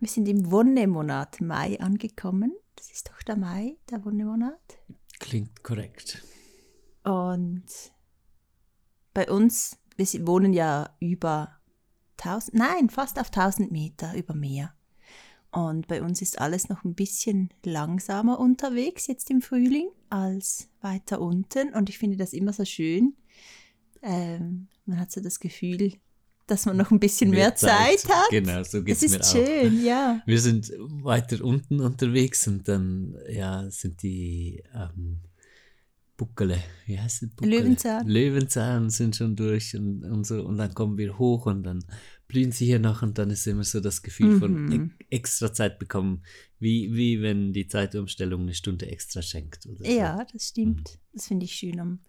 Wir sind im Wonnemonat Mai angekommen. Das ist doch der Mai, der Wonnemonat. Klingt korrekt. Und bei uns, wir wohnen ja über 1000, nein, fast auf 1000 Meter über Meer. Und bei uns ist alles noch ein bisschen langsamer unterwegs jetzt im Frühling als weiter unten. Und ich finde das immer so schön. Ähm, man hat so das Gefühl, dass man noch ein bisschen mehr, Zeit, hat. Genau, so geht es mir ist auch. schön, ja. Wir sind weiter unten unterwegs und dann ja, sind die ähm, Buckele, wie heißt das? Buckele? Löwenzahn. Löwenzahn sind schon durch und, und so und dann kommen wir hoch und dann blühen sie hier noch und dann ist immer so das Gefühl von Mhm. e extra Zeit bekommen, wie, wie wenn die Zeitumstellung eine Stunde extra schenkt. So. Ja, das stimmt. Das finde ich schön am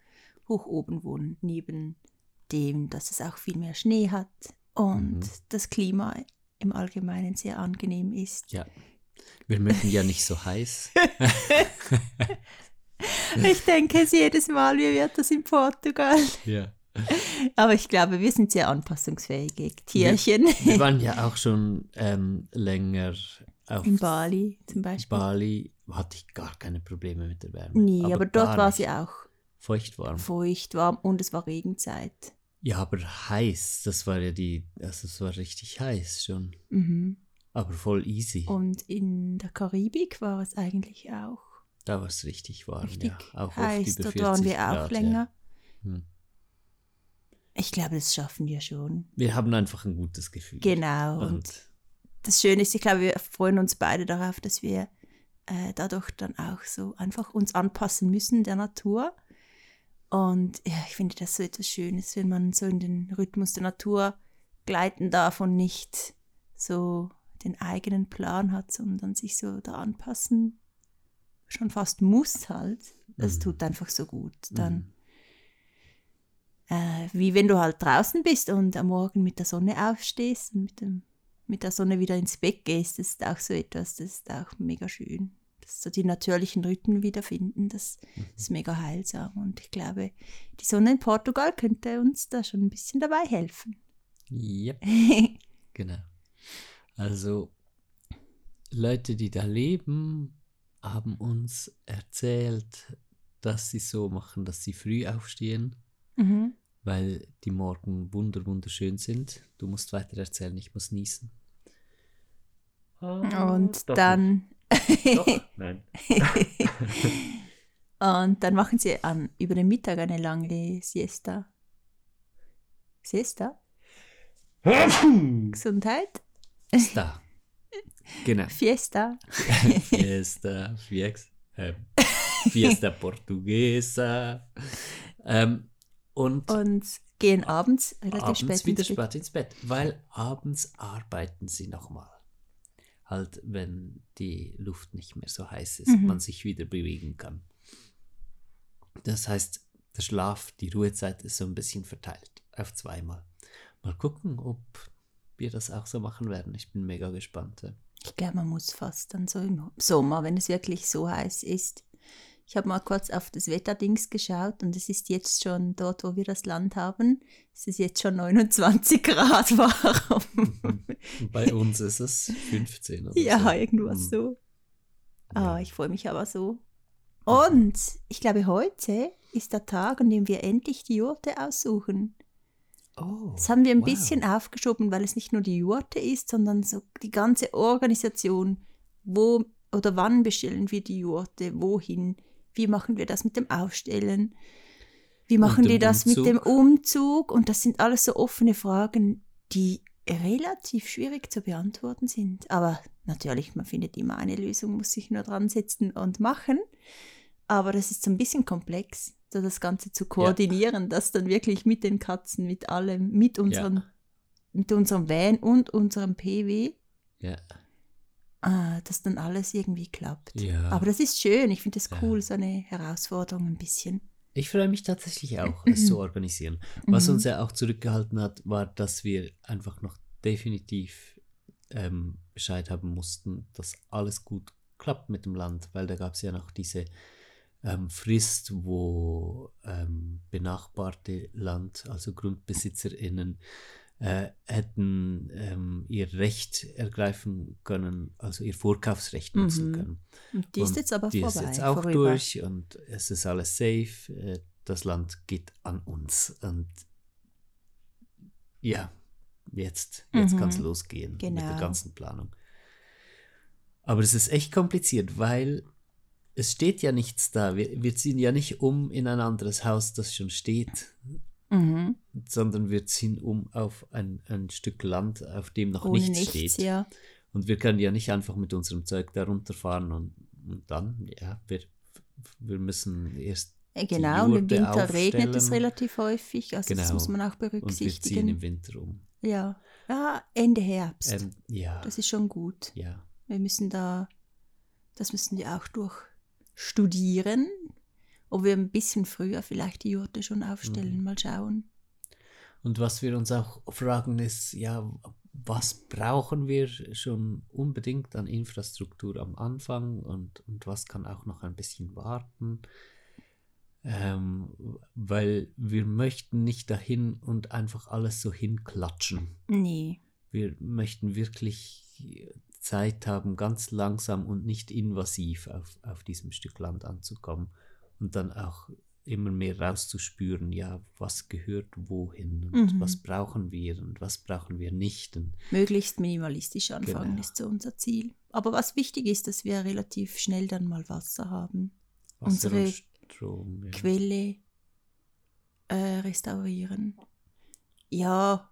hoch oben wohnen, neben dem, dass es auch viel mehr Schnee hat und Mhm. das Klima im Allgemeinen sehr angenehm ist. Ja. Wir mögen ja nicht so heiß. Ich denke es jedes Mal, wie wird das in Portugal? ja. Aber ich glaube, wir sind sehr anpassungsfähige Tierchen. Wir waren ja auch schon ähm, länger auf in Bali zum Beispiel. Bali hatte ich gar keine Probleme mit der Wärme. Nee, aber, dort gar war sie auch feucht warm. feucht, warm und es war Regenzeit. Ja, aber heiß, das war ja die, also es war richtig heiß schon. Mhm. Aber voll easy. Und in der Karibik war es eigentlich auch Da war es richtig warm, richtig ja. Auch heiß. Dort 40 waren wir Grad, auch länger. Ja. Hm. Ich glaube, das schaffen wir schon. Wir haben einfach ein gutes Gefühl. Genau. Und, Und das Schöne ist, ich glaube, wir freuen uns beide darauf, dass wir äh, dadurch dann auch so einfach uns anpassen müssen der Natur. Und ja, ich finde das so etwas Schönes, wenn man so in den Rhythmus der Natur gleiten darf und nicht so den eigenen Plan hat, sondern sich so da anpassen schon fast muss halt. Das Mhm. tut einfach so gut. Dann Mhm. äh, wie wenn du halt draußen bist und am Morgen mit der Sonne aufstehst und mit, dem, mit der Sonne wieder ins Bett gehst, das ist auch so etwas, das ist auch mega schön. Das so die natürlichen Rhythmen wiederfinden, das ist mega heilsam. Und ich glaube, die Sonne in Portugal könnte uns da schon ein bisschen dabei helfen. Yep, genau. Also Leute, die da leben, haben uns erzählt, dass sie so machen, dass sie früh aufstehen, mhm. weil die Morgen wunder wunderschön sind. Du musst weiter erzählen, ich muss niesen. Und dann Nein. und dann machen sie an, über den Mittag eine lange Siesta. Siesta? Gesundheit? Da. Genau. Fiesta? Fiesta, Fiex, ähm, Fiesta Portuguesa. Ähm, und Und gehen abends relativ abends spät wieder ins Bett. spät ins Bett, weil abends arbeiten sie nochmal. Halt, wenn die Luft nicht mehr so heiß ist Mhm. man sich wieder bewegen kann. Das heißt, der Schlaf, die Ruhezeit ist so ein bisschen verteilt auf zweimal. Mal gucken, ob wir das auch so machen werden. Ich bin mega gespannt. ja. Ich glaube, man muss fast dann so im Sommer, wenn es wirklich so heiß ist. Ich habe mal kurz auf das Wetterdings geschaut und es ist jetzt schon dort, wo wir das Land haben, es ist jetzt schon 29 Grad warm. Bei uns ist es 15 oder ja, so. irgendwas Mhm. so. Ah, Ja. ich freue mich aber so. Und ich glaube, heute ist der Tag, an dem wir endlich die Jurte aussuchen. Oh, Das haben wir ein wow. bisschen aufgeschoben, weil es nicht nur die Jurte ist, sondern so die ganze Organisation. Wo oder wann bestellen wir die Jurte? Wohin? Wie machen wir das mit dem Aufstellen? Wie machen die das mit dem Umzug? Umzug? Und das sind alles so offene Fragen, die relativ schwierig zu beantworten sind. Aber natürlich, man findet immer eine Lösung, muss sich nur dran setzen und machen. Aber das ist so ein bisschen komplex, so das Ganze zu koordinieren, das dann wirklich mit den Katzen, mit allem, mit unserem, mit unserem Van und unserem PW, Ja, ah, dass dann alles irgendwie klappt. ja. Aber das ist schön, ich finde Ja. cool, so eine Herausforderung ein bisschen. ich freue mich tatsächlich auch, es zu organisieren. Was Mhm. uns ja auch zurückgehalten hat, war, dass wir einfach noch definitiv ähm, Bescheid haben mussten, dass alles gut klappt mit dem Land, weil da gab es ja noch diese ähm, Frist, wo ähm, benachbarte Land, also GrundbesitzerInnen, äh, hätten ähm, ihr Recht ergreifen können, also ihr Vorkaufsrecht nutzen Mhm. können. Und die ist Und jetzt aber die vorbei. ist jetzt auch vorüber. durch und es ist alles safe. Äh, Das Land geht an uns und ja, jetzt, jetzt Mhm. kann es losgehen mit der Genau. ganzen Planung. Aber es ist echt kompliziert, weil es steht ja nichts da. Wir, wir ziehen ja nicht um in ein anderes Haus, das schon steht, Mhm. sondern wir ziehen um auf ein, ein Stück Land, auf dem noch Ohne nichts, nichts, steht. ja. Und wir können ja nicht einfach mit unserem Zeug da runterfahren und, und dann, ja, wir, wir müssen erst Genau, und im Winter regnet es aufstellen. relativ häufig, also das Genau. muss man auch und wir ziehen berücksichtigen. im Winter um. Ja. ja, Ende Herbst. Ähm, ja, Das ist schon gut. ja. Wir müssen da, das müssen wir auch durchstudieren, ob wir ein bisschen früher vielleicht die Jurte schon aufstellen, Mhm. mal schauen. Und was wir uns auch fragen ist, ja, was brauchen wir schon unbedingt an Infrastruktur am Anfang und, und was kann auch noch ein bisschen warten? Ähm, weil wir möchten nicht dahin und einfach alles so hinklatschen. Nee. Wir möchten wirklich Zeit haben, ganz langsam und nicht invasiv auf, auf diesem Stück Land anzukommen und dann auch immer mehr rauszuspüren, ja, was gehört wohin und Mhm. was brauchen wir und was brauchen wir nicht. Und Möglichst minimalistisch anfangen Genau. ist so unser Ziel. Aber was wichtig ist, dass wir relativ schnell dann mal Wasser haben. Wasser Unsere und Strom. Ja. Quelle äh, restaurieren. Ja,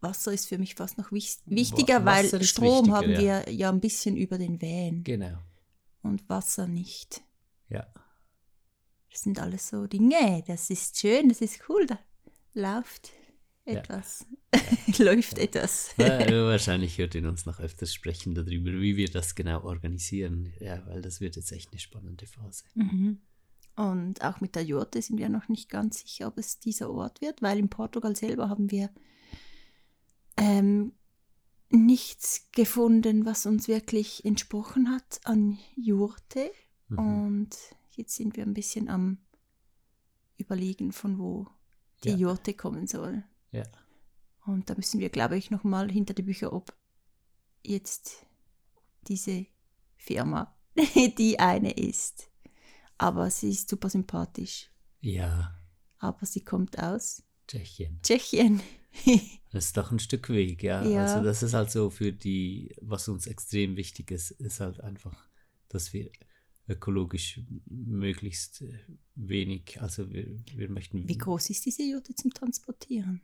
Wasser ist für mich fast noch wis- wichtiger, Wa- weil Wasser ist Strom wichtiger, haben ja. wir ja ein bisschen über den Wehen Genau, und Wasser nicht. ja. Das sind alles so Dinge. Das ist schön, das ist cool. Da läuft Ja. etwas. Läuft etwas. Äh, wahrscheinlich hört ihr uns noch öfters sprechen darüber, wie wir das genau organisieren. Ja, weil das wird jetzt echt eine spannende Phase. Mhm. Und auch mit der Jurte sind wir noch nicht ganz sicher, ob es dieser Ort wird, weil in Portugal selber haben wir ähm, nichts gefunden, was uns wirklich entsprochen hat an Jurte. Mhm. Und jetzt sind wir ein bisschen am Überlegen, von wo die Ja. Jurte kommen soll. Ja. Und da müssen wir, glaube ich, nochmal hinter die Bücher, ob jetzt diese Firma die eine ist. Aber sie ist super sympathisch. Ja, Aber sie kommt aus Tschechien. Tschechien. Das ist doch ein Stück Weg, ja. Ja. Also das ist halt so für die, was uns extrem wichtig ist, ist halt einfach, dass wir ökologisch möglichst äh, wenig, also wir, wir möchten Wie groß ist diese Jurte zum Transportieren?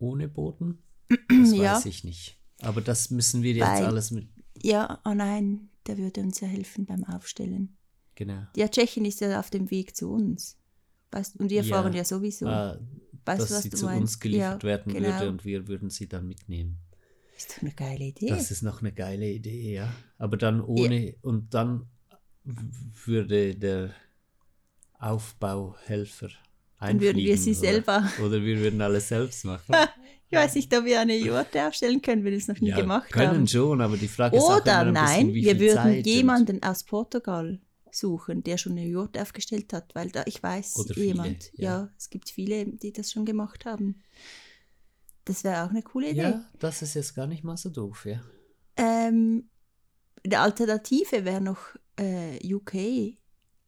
ohne Boden, das ja. weiß ich nicht. Aber das müssen wir jetzt Weil- alles mit, Ja, oh nein, der würde uns ja helfen beim Aufstellen. genau. Ja, Tschechien ist ja auf dem Weg zu uns. Weißt, und wir Ja. fahren ja sowieso. Ah, weißt dass du, was sie du zu meinst? uns geliefert ja, werden genau. würde und wir würden sie dann mitnehmen. Ist doch eine geile Idee. Das ist noch eine geile Idee, ja. Aber dann ohne, und dann würde der Aufbauhelfer Dann würden wir sie einfliegen, selber. Oder, oder wir würden alles selbst machen. Ich weiß nicht, ob wir eine Jurte aufstellen können, wenn wir es noch nie ja, gemacht können haben. schon, aber die Frage ist auch Oder immer ein nein, bisschen, wie wir würden Zeit und- jemanden aus Portugal suchen, der schon eine Jurte aufgestellt hat, weil da ich weiß Oder viele, jemand. ja. Ja. es gibt viele, die das schon gemacht haben. Das wäre auch eine coole Idee. Ja, das ist jetzt gar nicht mal so doof, ja. Ähm, die Alternative wäre noch äh, UK,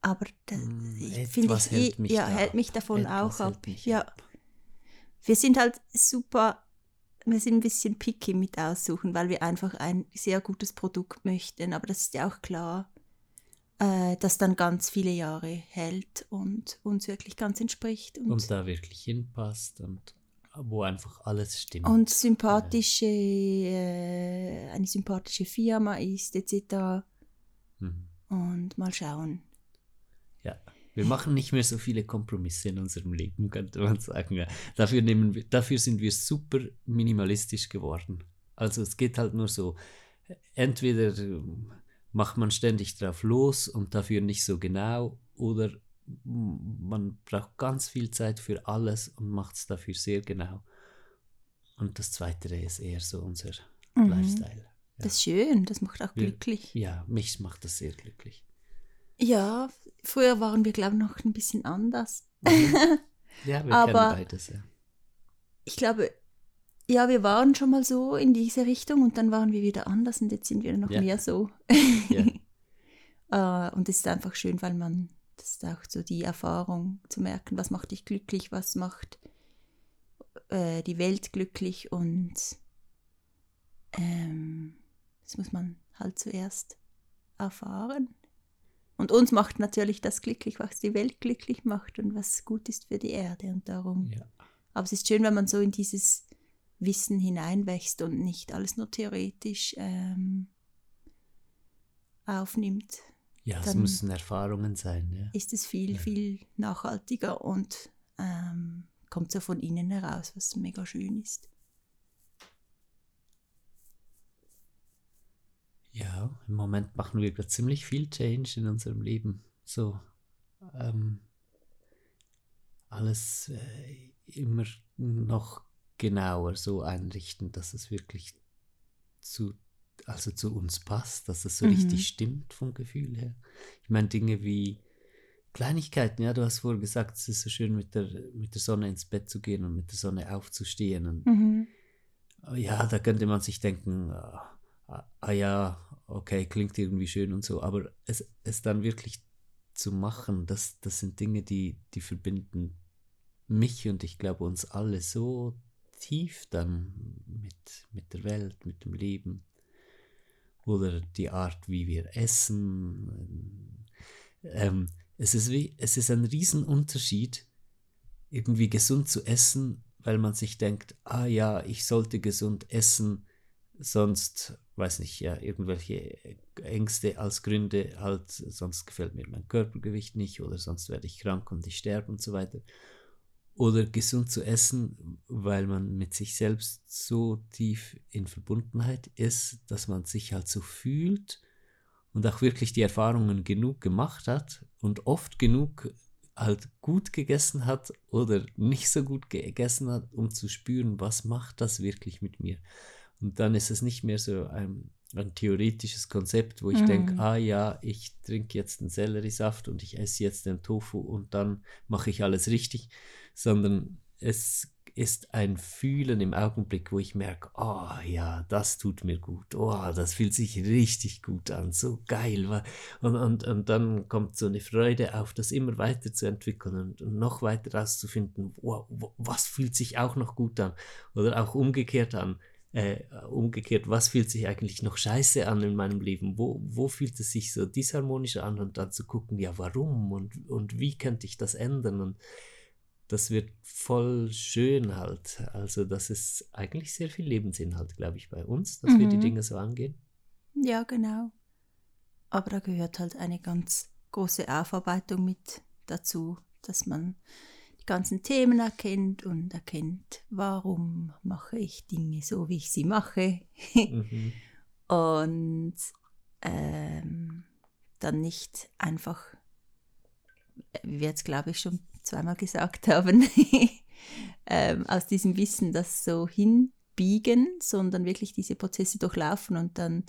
aber das Mm, ich finde ich hält eh, mich ja, da hält mich davon Etwas auch ab. Ja, ab. wir sind halt super, wir sind ein bisschen picky mit aussuchen, weil wir einfach ein sehr gutes Produkt möchten. Aber das ist ja auch klar, äh, das dann ganz viele Jahre hält und uns wirklich ganz entspricht. Und, Und da wirklich hinpasst und wo einfach alles stimmt. und sympathische, äh, eine sympathische Firma ist, etc. Mhm. Und mal schauen. Ja, wir machen nicht mehr so viele Kompromisse in unserem Leben, könnte man sagen. Ja. Dafür, nehmen wir, dafür sind wir super minimalistisch geworden. Also es geht halt nur so, entweder ähm, macht man ständig drauf los und dafür nicht so genau, oder man braucht ganz viel Zeit für alles und macht es dafür sehr genau. Und das Zweite ist eher so unser Mhm. Lifestyle. Ja. Das ist schön, das macht auch Wir- glücklich. ja, mich macht das sehr glücklich. Ja, früher waren wir, glaube ich, noch ein bisschen anders. Mhm. Ja, wir Aber- kennen beides, ja. Ich glaube, Ja, wir waren schon mal so in diese Richtung und dann waren wir wieder anders und jetzt sind wir noch ja. mehr so. Ja. uh, und es ist einfach schön, weil man, das ist auch so die Erfahrung zu merken, was macht dich glücklich, was macht äh, die Welt glücklich und ähm, das muss man halt zuerst erfahren. Und uns macht natürlich das glücklich, was die Welt glücklich macht und was gut ist für die Erde und darum. Ja. Aber es ist schön, wenn man so in dieses Wissen hineinwächst und nicht alles nur theoretisch ähm, aufnimmt. Ja, es müssen Erfahrungen sein. Ja. Ist es viel, ja. viel nachhaltiger und ähm, kommt so von innen heraus, was mega schön ist. Ja, im Moment machen wir gerade ziemlich viel Change in unserem Leben. So, ähm, alles äh, immer noch genauer so einrichten, dass es wirklich zu, also zu uns passt, dass es so mhm. richtig stimmt vom Gefühl her. Ich meine, Dinge wie Kleinigkeiten, ja, du hast vorher gesagt, es ist so schön, mit der, mit der Sonne ins Bett zu gehen und mit der Sonne aufzustehen. Und mhm. ja, da könnte man sich denken, ah, ah, ah, ja, okay, klingt irgendwie schön und so, aber es, es dann wirklich zu machen, das, das sind Dinge, die, die verbinden mich und ich glaube uns alle so tief dann mit, mit der Welt, mit dem Leben. Oder die Art, wie wir essen. Ähm, es, ist wie, es ist ein Riesenunterschied, irgendwie gesund zu essen, weil man sich denkt, ah ja, ich sollte gesund essen, sonst, weiß nicht, ja, irgendwelche Ängste als Gründe, halt, sonst gefällt mir mein Körpergewicht nicht oder sonst werde ich krank und ich sterbe und so weiter oder gesund zu essen, weil man mit sich selbst so tief in Verbundenheit ist, dass man sich halt so fühlt und auch wirklich die Erfahrungen genug gemacht hat und oft genug halt gut gegessen hat oder nicht so gut gegessen hat, um zu spüren, was macht das wirklich mit mir. Und dann ist es nicht mehr so ein, ein theoretisches Konzept, wo ich mhm. denke, ah ja, ich trinke jetzt den Selleriesaft und ich esse jetzt den Tofu und dann mache ich alles richtig, sondern es ist ein Fühlen im Augenblick, wo ich merke, oh ja, das tut mir gut, oh, das fühlt sich richtig gut an, so geil. Und, und, und dann kommt so eine Freude auf, das immer weiter zu entwickeln und, und noch weiter rauszufinden, oh, was fühlt sich auch noch gut an oder auch umgekehrt an. Äh, umgekehrt, was fühlt sich eigentlich noch scheiße an in meinem Leben? Wo, wo fühlt es sich so disharmonisch an? Und dann zu gucken, ja, warum und, und wie könnte ich das ändern? Und das wird voll schön halt. Also das ist eigentlich sehr viel Lebensinhalt, glaube ich, bei uns, dass mhm. wir die mhm. Dinge so angehen. Ja, genau. Aber da gehört halt eine ganz große Aufarbeitung mit dazu, dass man ganzen Themen erkennt und erkennt, warum mache ich Dinge so, wie ich sie mache. mhm. Und ähm, dann nicht einfach, wie wir jetzt glaube ich schon zweimal gesagt haben, ähm, aus diesem Wissen das so hinbiegen, sondern wirklich diese Prozesse durchlaufen und dann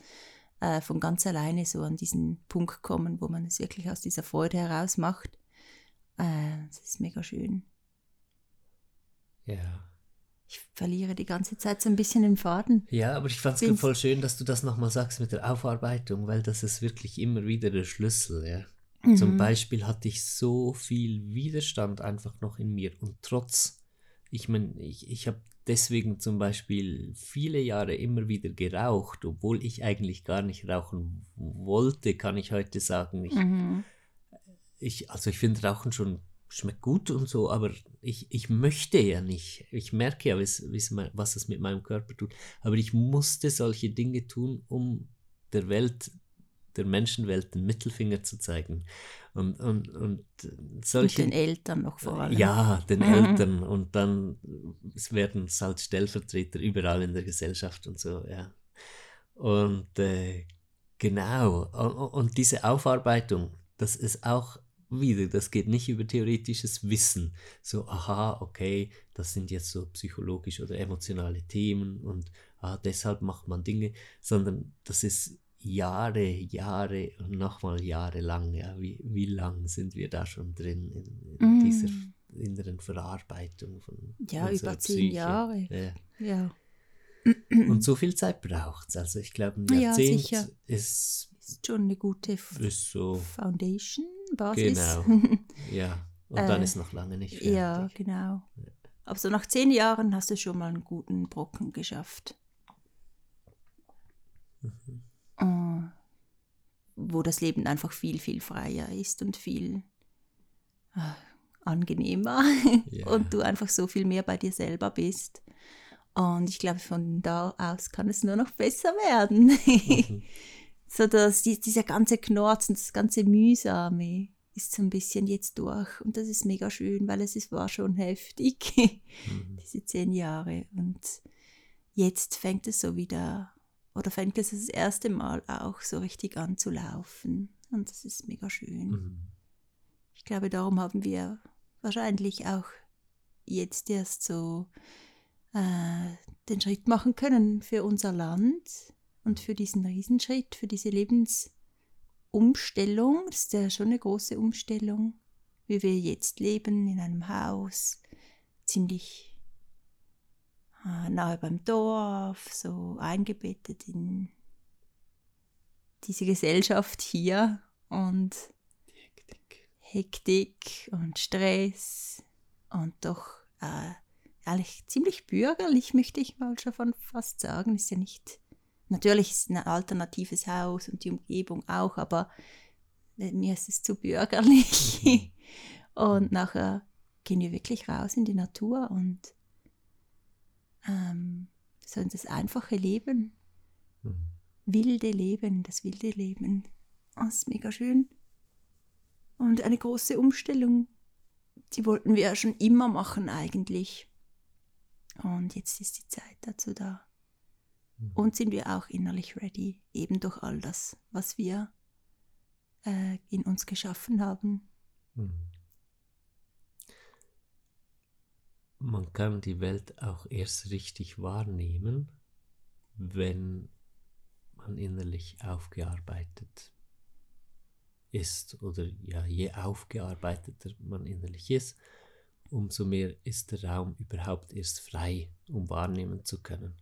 äh, von ganz alleine so an diesen Punkt kommen, wo man es wirklich aus dieser Freude heraus macht. Äh, das ist mega schön. Ja. Ich verliere die ganze Zeit so ein bisschen den Faden. Ja, aber ich fand es voll schön, dass du das nochmal sagst mit der Aufarbeitung, weil das ist wirklich immer wieder der Schlüssel, ja. Mhm. Zum Beispiel hatte ich so viel Widerstand einfach noch in mir und trotz, ich meine, ich, ich habe deswegen zum Beispiel viele Jahre immer wieder geraucht, obwohl ich eigentlich gar nicht rauchen wollte, kann ich heute sagen. Ich, mhm. ich also ich finde Rauchen schon schmeckt gut und so, aber ich, ich möchte ja nicht. Ich merke ja, was, was es mit meinem Körper tut. Aber ich musste solche Dinge tun, um der Welt der Menschenwelt den Mittelfinger zu zeigen. Und, und, und solche. Und den Eltern noch vor allem. Ja, den mhm. Eltern. Und dann werden es halt Stellvertreter überall in der Gesellschaft und so, ja. Und äh, genau. Und diese Aufarbeitung, das ist auch wieder, das geht nicht über theoretisches Wissen. So, aha, okay, das sind jetzt so psychologische oder emotionale Themen und ah, deshalb macht man Dinge, sondern das ist Jahre, Jahre und nochmal Jahre lang, ja, wie, wie lang sind wir da schon drin in, in mm. dieser inneren Verarbeitung von Ja, über zehn Psyche. Jahre. Ja. ja. Und so viel Zeit braucht es. Also ich glaube, ein Jahrzehnt ja, ist, ist schon eine gute so, Foundation, Basis. Genau, ja. Und dann äh, ist noch lange nicht fertig. Ja, genau. Aber so nach zehn Jahren hast du schon mal einen guten Brocken geschafft. Mhm. Uh, wo das Leben einfach viel, viel freier ist und viel uh, angenehmer yeah. und du einfach so viel mehr bei dir selber bist. Und ich glaube, von da aus kann es nur noch besser werden. Mhm. so dass die, dieser ganze Knorz und das ganze Mühsame ist so ein bisschen jetzt durch. Und das ist mega schön, weil es ist, war schon heftig, mhm. diese zehn Jahre. Und jetzt fängt es so wieder, oder fängt es das erste Mal auch so richtig an zu laufen. Und das ist mega schön. Mhm. Ich glaube, darum haben wir wahrscheinlich auch jetzt erst so äh, den Schritt machen können für unser Land und für diesen Riesenschritt, für diese Lebens Umstellung, das ist ja schon eine große Umstellung, wie wir jetzt leben in einem Haus, ziemlich äh, nahe beim Dorf, so eingebettet in diese Gesellschaft hier und Hektik, Hektik und Stress und doch äh, eigentlich ziemlich bürgerlich, möchte ich mal schon fast sagen, ist ja nicht Natürlich ist es ein alternatives Haus und die Umgebung auch, aber mir ist es zu bürgerlich. Mhm. und nachher gehen wir wirklich raus in die Natur und ähm, so in das einfache Leben, mhm. wilde Leben, das wilde Leben. Das ist mega schön. Und eine große Umstellung, die wollten wir ja schon immer machen eigentlich. Und jetzt ist die Zeit dazu da. Und sind wir auch innerlich ready, eben durch all das, was wir äh, in uns geschaffen haben. Mhm. Man kann die Welt auch erst richtig wahrnehmen, wenn man innerlich aufgearbeitet ist oder ja, je aufgearbeiteter man innerlich ist, umso mehr ist der Raum überhaupt erst frei, um wahrnehmen zu können.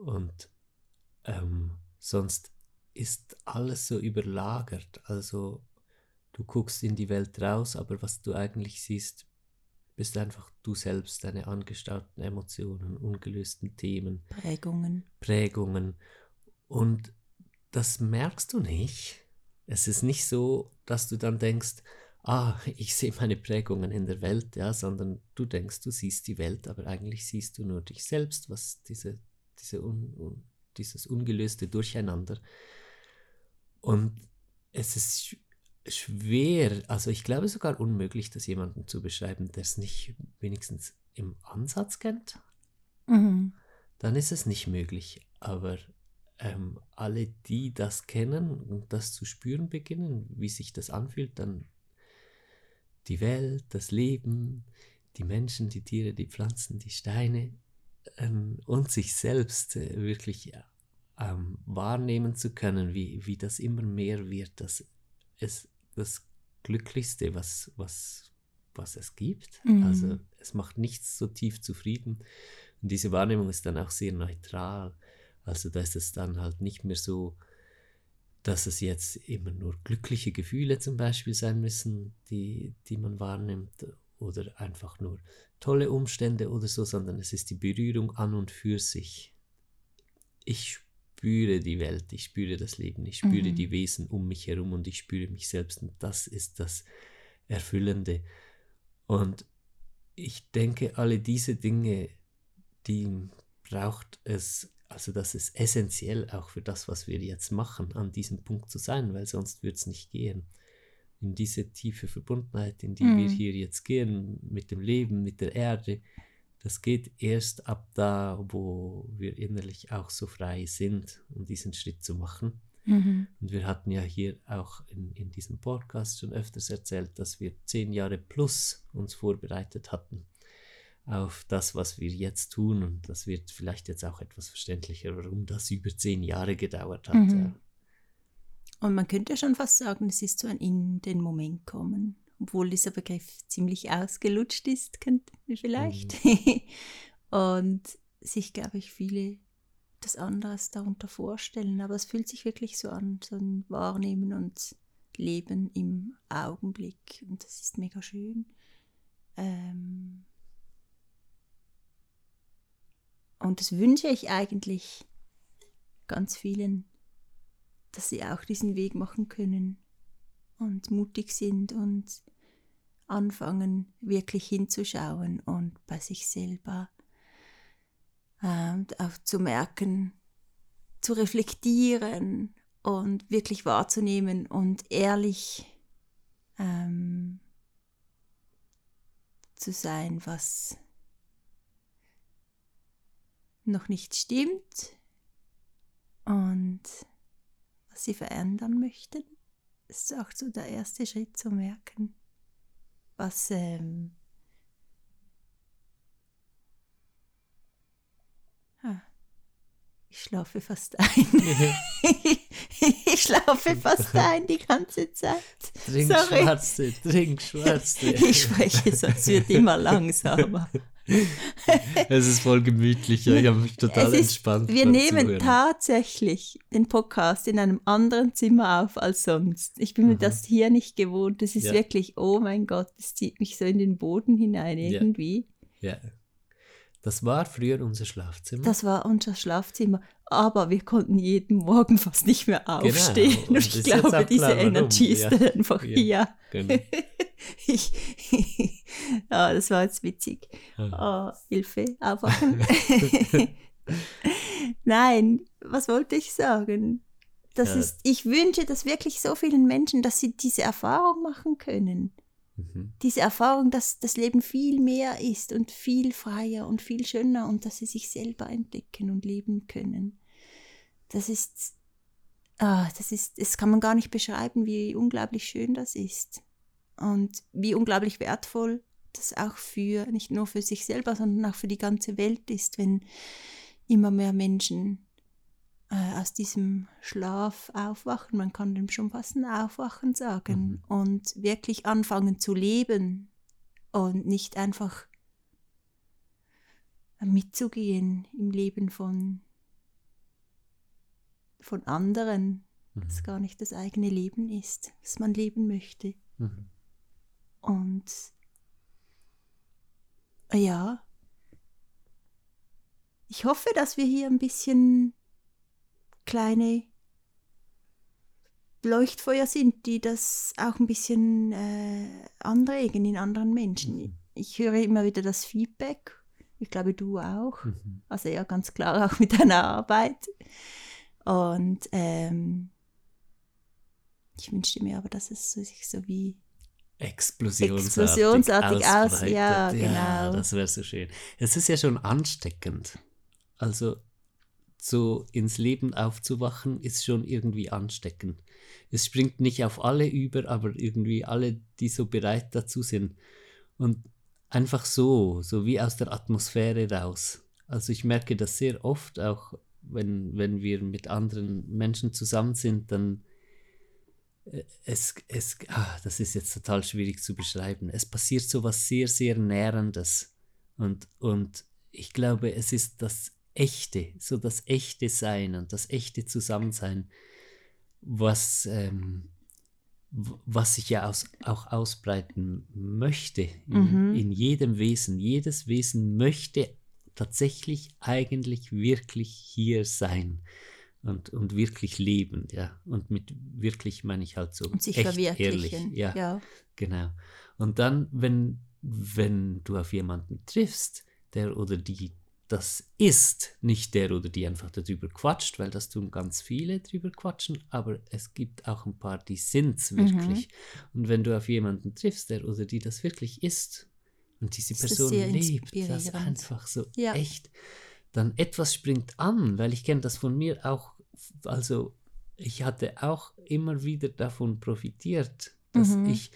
Und ähm, sonst ist alles so überlagert. Also du guckst in die Welt raus, aber was du eigentlich siehst, bist einfach du selbst, deine angestauten Emotionen, ungelösten Themen. Prägungen. Prägungen. Und das merkst du nicht. Es ist nicht so, dass du dann denkst, ah, ich sehe meine Prägungen in der Welt, ja, sondern du denkst, du siehst die Welt, aber eigentlich siehst du nur dich selbst, was diese diese un, un, dieses ungelöste Durcheinander. Und es ist schwer, also ich glaube sogar unmöglich, das jemandem zu beschreiben, der es nicht wenigstens im Ansatz kennt. Mhm. Dann ist es nicht möglich. Aber ähm, alle, die das kennen und das zu spüren beginnen, wie sich das anfühlt, dann die Welt, das Leben, die Menschen, die Tiere, die Pflanzen, die Steine, ähm, und sich selbst äh, wirklich ähm, wahrnehmen zu können, wie, wie das immer mehr wird, dass es das Glücklichste, was, was, was es gibt. Mhm. Also es macht nichts so tief zufrieden. Und diese Wahrnehmung ist dann auch sehr neutral. Also da ist es dann halt nicht mehr so, dass es jetzt immer nur glückliche Gefühle zum Beispiel sein müssen, die, die man wahrnimmt, oder einfach nur tolle Umstände oder so, sondern es ist die Berührung an und für sich. Ich spüre die Welt, ich spüre das Leben, ich spüre mhm. die Wesen um mich herum und ich spüre mich selbst und das ist das Erfüllende. Und ich denke, alle diese Dinge, die braucht es, also das ist essentiell auch für das, was wir jetzt machen, an diesem Punkt zu sein, weil sonst wird es nicht gehen in diese tiefe Verbundenheit, in die mhm. wir hier jetzt gehen, mit dem Leben, mit der Erde, das geht erst ab da, wo wir innerlich auch so frei sind, um diesen Schritt zu machen. Mhm. Und wir hatten ja hier auch in, in diesem Podcast schon öfters erzählt, dass wir zehn Jahre plus uns vorbereitet hatten auf das, was wir jetzt tun. Und das wird vielleicht jetzt auch etwas verständlicher, warum das über zehn Jahre gedauert hat. Mhm. Ja. Und man könnte schon fast sagen, es ist so ein in den Moment kommen. Obwohl dieser Begriff ziemlich ausgelutscht ist, könnte vielleicht. Mhm. und sich, glaube ich, viele das anderes darunter vorstellen. Aber es fühlt sich wirklich so an, so ein Wahrnehmen und Leben im Augenblick. Und das ist mega schön. Ähm und das wünsche ich eigentlich ganz vielen, dass sie auch diesen Weg machen können und mutig sind und anfangen, wirklich hinzuschauen und bei sich selber äh, auch zu merken, zu reflektieren und wirklich wahrzunehmen und ehrlich ähm, zu sein, was noch nicht stimmt und sie verändern möchten. Das ist auch so der erste Schritt zu merken, was ähm, Ich schlafe fast ein. ich schlafe fast ein die ganze Zeit. Trink Sorry. Schwarze, trink Schwarze. ich spreche, sonst wird immer langsamer. Es ist voll gemütlicher, ich habe mich total ist, entspannt. Wir nehmen zuhören. tatsächlich den Podcast in einem anderen Zimmer auf als sonst. Ich bin mir das hier nicht gewohnt. Das ist ja. wirklich, oh mein Gott, das zieht mich so in den Boden hinein irgendwie. Ja. ja. Das war früher unser Schlafzimmer. Das war unser Schlafzimmer. Aber wir konnten jeden Morgen fast nicht mehr genau. aufstehen. Genau. Und, Und ich glaube, diese Energy ist ja. einfach ja, hier. Genau. ich, ja, das war jetzt witzig. Oh, Hilfe, aufwachen. Nein, was wollte ich sagen? Das ja. ist, ich wünsche das wirklich so vielen Menschen, dass sie diese Erfahrung machen können. Mhm. Diese Erfahrung, dass das Leben viel mehr ist und viel freier und viel schöner und dass sie sich selber entdecken und leben können. Das ist, ah, das ist, das kann man gar nicht beschreiben, wie unglaublich schön das ist. Und wie unglaublich wertvoll das auch für, nicht nur für sich selber, sondern auch für die ganze Welt ist, wenn immer mehr Menschen äh, aus diesem Schlaf aufwachen, man kann dem schon fast ein Aufwachen sagen, mhm. und wirklich anfangen zu leben und nicht einfach mitzugehen im Leben von, von anderen, mhm. das gar nicht das eigene Leben ist, das man leben möchte. Mhm. Und ja, ich hoffe, dass wir hier ein bisschen kleine Leuchtfeuer sind, die das auch ein bisschen äh, anregen in anderen Menschen. Mhm. Ich höre immer wieder das Feedback. Ich glaube, du auch. Mhm. Also ja, ganz klar auch mit deiner Arbeit. Und ähm, ich wünschte mir aber, dass es sich so wie explosionsartig, explosionsartig aus. Ja, genau. Ja, das wäre so schön. Es ist ja schon ansteckend. Also so ins Leben aufzuwachen, ist schon irgendwie ansteckend. Es springt nicht auf alle über, aber irgendwie alle, die so bereit dazu sind. Und einfach so, so wie aus der Atmosphäre raus. Also ich merke das sehr oft, auch wenn, wenn wir mit anderen Menschen zusammen sind, dann äh, es, es ah, das ist jetzt total schwierig zu beschreiben. Es passiert so was sehr, sehr Nährendes. Und, und ich glaube, es ist das Echte, so das echte Sein und das echte Zusammensein, was, ähm, was sich ja aus, auch ausbreiten möchte in, mhm. in jedem Wesen. Jedes Wesen möchte tatsächlich eigentlich wirklich hier sein und, und wirklich leben, ja. Und mit wirklich meine ich halt so und sich echt ehrlich. Ja, ja, genau. Und dann, wenn, wenn du auf jemanden triffst, der oder die das ist nicht der oder die einfach darüber quatscht, weil das tun ganz viele drüber quatschen, aber es gibt auch ein paar, die sind es wirklich. Mhm. Und wenn du auf jemanden triffst, der oder die das wirklich ist und diese ist Person lebt, das einfach so ja. echt, dann etwas springt an, weil ich kenne das von mir auch, also ich hatte auch immer wieder davon profitiert, dass mhm. ich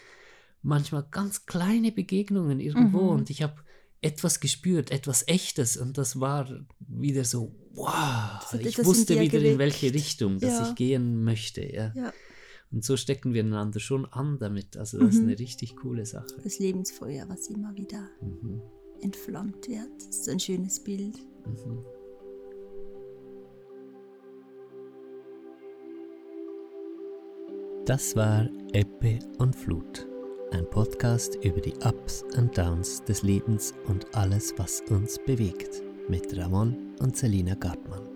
manchmal ganz kleine Begegnungen irgendwo mhm. und ich habe etwas gespürt, etwas Echtes und das war wieder so, wow, ich wusste wieder geweckt. in welche Richtung, dass ja. ich gehen möchte. Ja. ja. Und so stecken wir einander schon an damit. Also das mhm. ist eine richtig coole Sache. Das Lebensfeuer, was immer wieder mhm. entflammt wird. Das ist ein schönes Bild. Mhm. Das war Ebbe und Flut, ein Podcast über die Ups und Downs des Lebens und alles, was uns bewegt, mit Ramon und Selina Gartmann.